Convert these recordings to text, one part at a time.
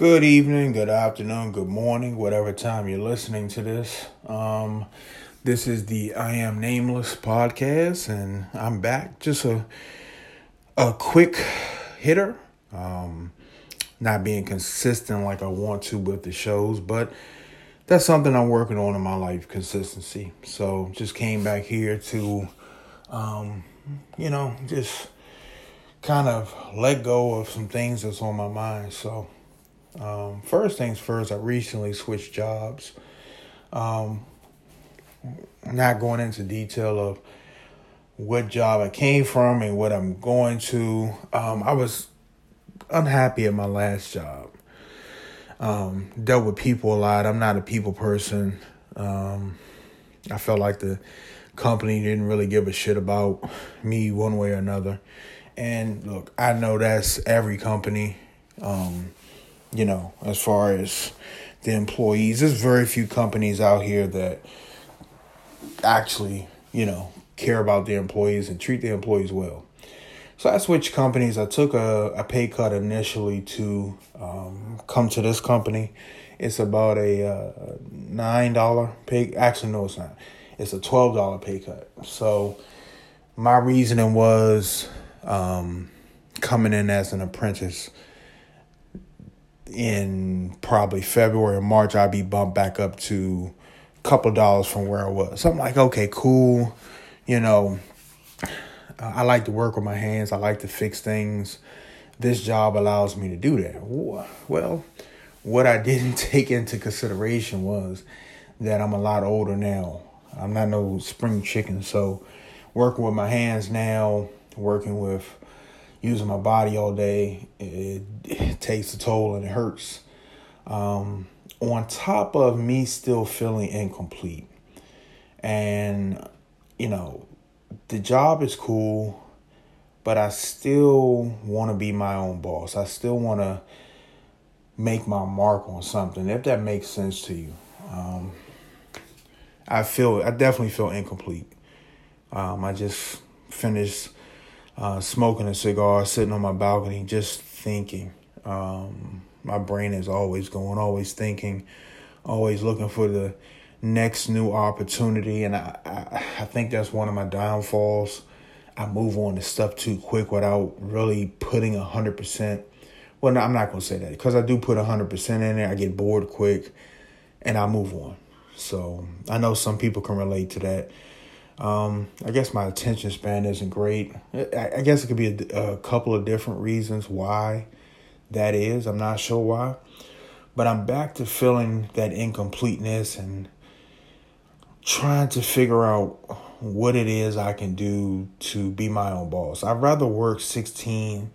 Good evening, good afternoon, good morning, whatever time you're listening to this. Um, this is the I Am Nameless podcast, and I'm back. Just a a quick hitter. Um, not being consistent like I want to with the shows, but that's something I'm working on in my life consistency. So just came back here to, um, you know, just kind of let go of some things that's on my mind. So um, first things first, I recently switched jobs. Um, not going into detail of what job I came from and what I'm going to. Um, I was unhappy at my last job. Um, dealt with people a lot. I'm not a people person. Um, I felt like the company didn't really give a shit about me one way or another. And look, I know that's every company. Um, you know, as far as the employees. There's very few companies out here that actually, you know, care about their employees and treat their employees well. So I switched companies. I took a, a pay cut initially to um, come to this company. It's about a uh, nine dollar pay. Actually, no, it's not. It's a twelve dollar pay cut. So my reasoning was um, coming in as an apprentice in probably February or March, I'd be bumped back up to a couple dollars from where I was. So I'm like, okay, cool. You know, uh, I like to work with my hands. I like to fix things. This job allows me to do that. Well, what I didn't take into consideration was that I'm a lot older now. I'm not no spring chicken. So working with my hands now, working with using my body all day, it, it takes a toll and it hurts. Um, on top of me still feeling incomplete. And, you know, the job is cool, but I still want to be my own boss. I still want to make my mark on something, if that makes sense to you. Um, I feel, I definitely feel incomplete. Um, I just finished uh, smoking a cigar, sitting on my balcony, just thinking. Um, my brain is always going, always thinking, always looking for the next new opportunity. And I, I, I think that's one of my downfalls. I move on to stuff too quick without really putting a hundred percent. Well, no, I'm not gonna say that because I do put a hundred percent in there. I get bored quick, and I move on. So I know some people can relate to that. Um, I guess my attention span isn't great. I, I guess it could be a, a, couple of different reasons why that is. I'm not sure why. But I'm back to feeling that incompleteness and trying to figure out what it is I can do to be my own boss. I'd rather work 16,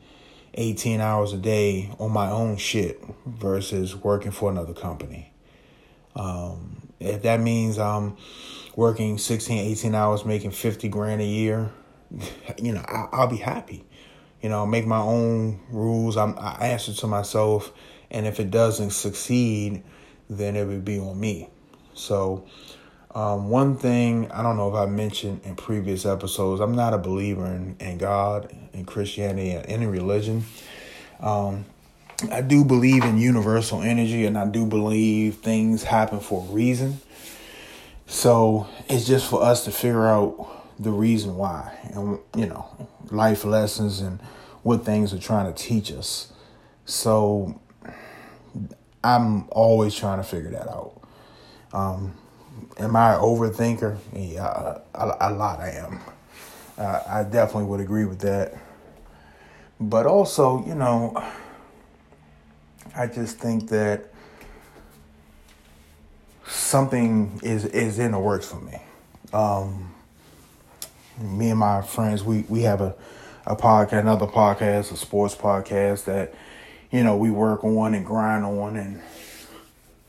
18 hours a day on my own shit versus working for another company. Um, if that means I'm working 16, 18 hours, making 50 grand a year, you know, I, will be happy. You know, make my own rules. I'm, I answer to myself. And if it doesn't succeed, then it would be on me. So, um, one thing I don't know if I mentioned in previous episodes, I'm not a believer in, in God, in Christianity, or any religion. Um, I do believe in universal energy, and I do believe things happen for a reason. So it's just for us to figure out the reason why and, you know, life lessons and what things are trying to teach us. So I'm always trying to figure that out. Um, am I an overthinker? Yeah, a, a lot I am. Uh, I definitely would agree with that. But also, you know, I just think that something is is in the works for me. Um, me and my friends, we we have a a podcast, another podcast, a sports podcast that you know we work on and grind on, and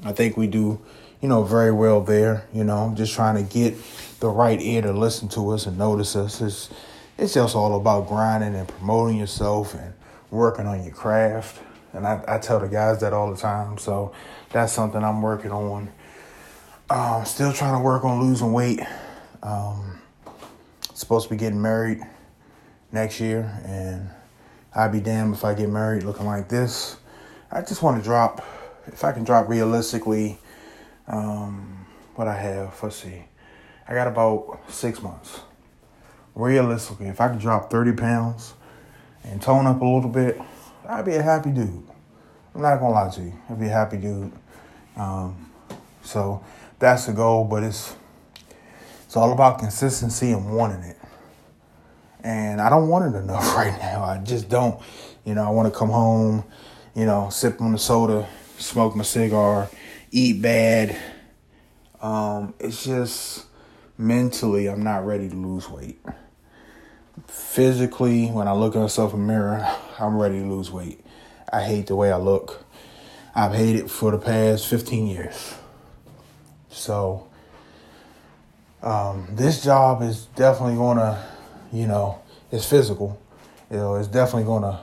I think we do you know very well there. You know, just trying to get the right ear to listen to us and notice us. It's it's just all about grinding and promoting yourself and working on your craft. And I, I tell the guys that all the time. So that's something I'm working on um, still trying to work on losing weight. Um, supposed to be getting married next year, and I'd be damned if I get married looking like this. I just want to drop, if I can drop realistically, um, what I have. Let's see, I got about six months. Realistically, if I can drop thirty pounds and tone up a little bit, I'd be a happy dude. I'm not gonna lie to you, I'd be a happy dude. Um, so that's the goal, but it's it's all about consistency and wanting it. And I don't want it enough right now. I just don't. You know, I want to come home, you know, sip on the soda, smoke my cigar, eat bad. Um, it's just mentally, I'm not ready to lose weight. Physically, when I look at myself in the mirror, I'm ready to lose weight. I hate the way I look. I've hated for the past 15 years. So, um, this job is definitely to, you know, it's physical. You know, it's definitely to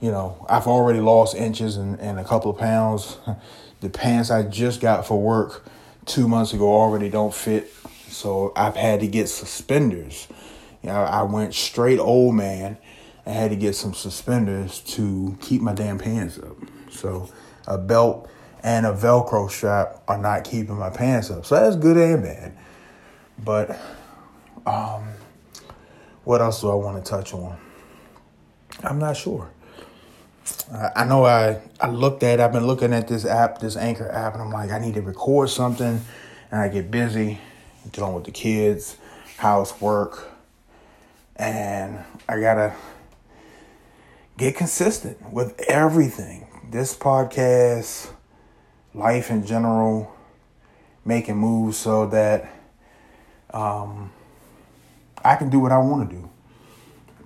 you know, I've already lost inches and, and a couple of pounds. The pants I just got for work two months ago already don't fit. So I've had to get suspenders. You know, I went straight old man I had to get some suspenders to keep my damn pants up. So a belt and a Velcro strap are not keeping my pants up. So that's good and bad. But um, what else do I want to touch on? I'm not sure. I know I, I looked at, I've been looking at this app, this Anchor app, and I'm like, I need to record something. And I get busy dealing with the kids, housework, and I gotta get consistent with everything. This podcast, life in general, making moves so that um, I can do what I want to do.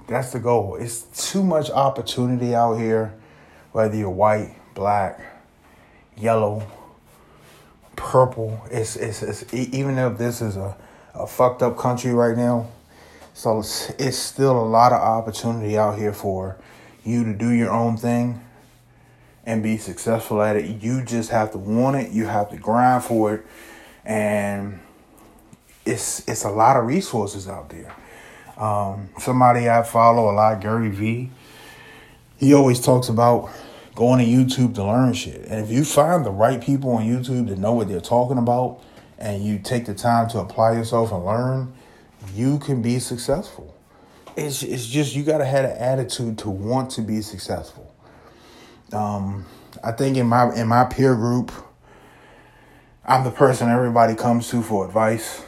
That's the goal. It's too much opportunity out here, whether you're white, black, yellow, purple. It's, it's, it's even if this is a, a fucked up country right now, so it's, it's still a lot of opportunity out here for you to do your own thing and be successful at it. You just have to want it. You have to grind for it, and it's it's a lot of resources out there. Um, somebody I follow a lot, Gary Vee, he always talks about going to YouTube to learn shit. And if you find the right people on YouTube that know what they're talking about and you take the time to apply yourself and learn, you can be successful. It's, it's just you got to have an attitude to want to be successful. Um, I think in my in my peer group, I'm the person everybody comes to for advice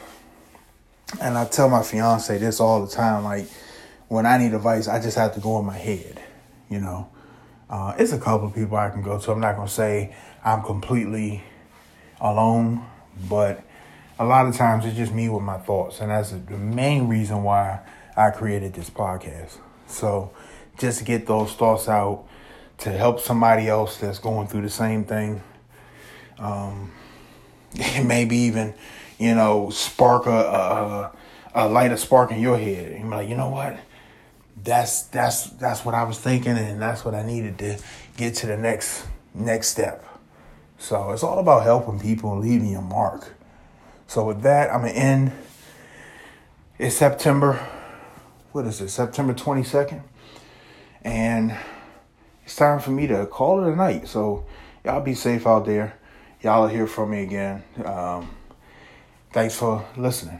and I tell my fiance this all the time. Like when I need advice, I just have to go in my head. You know, uh, it's a couple of people I can go to. I'm not gonna say I'm completely alone, but a lot of times it's just me with my thoughts, and that's the main reason why I created this podcast. So just to get those thoughts out to help somebody else that's going through the same thing. Um, maybe even you know, spark a, a, a light a spark in your head. And you're like, you know what? That's that's that's what I was thinking, and that's what I needed to get to the next next step. So it's all about helping people and leaving a mark. So with that, I'm gonna end. It's September. What is it? September 22nd, and it's time for me to call it a night. So y'all be safe out there. Y'all will hear from me again. Um, Thanks for listening.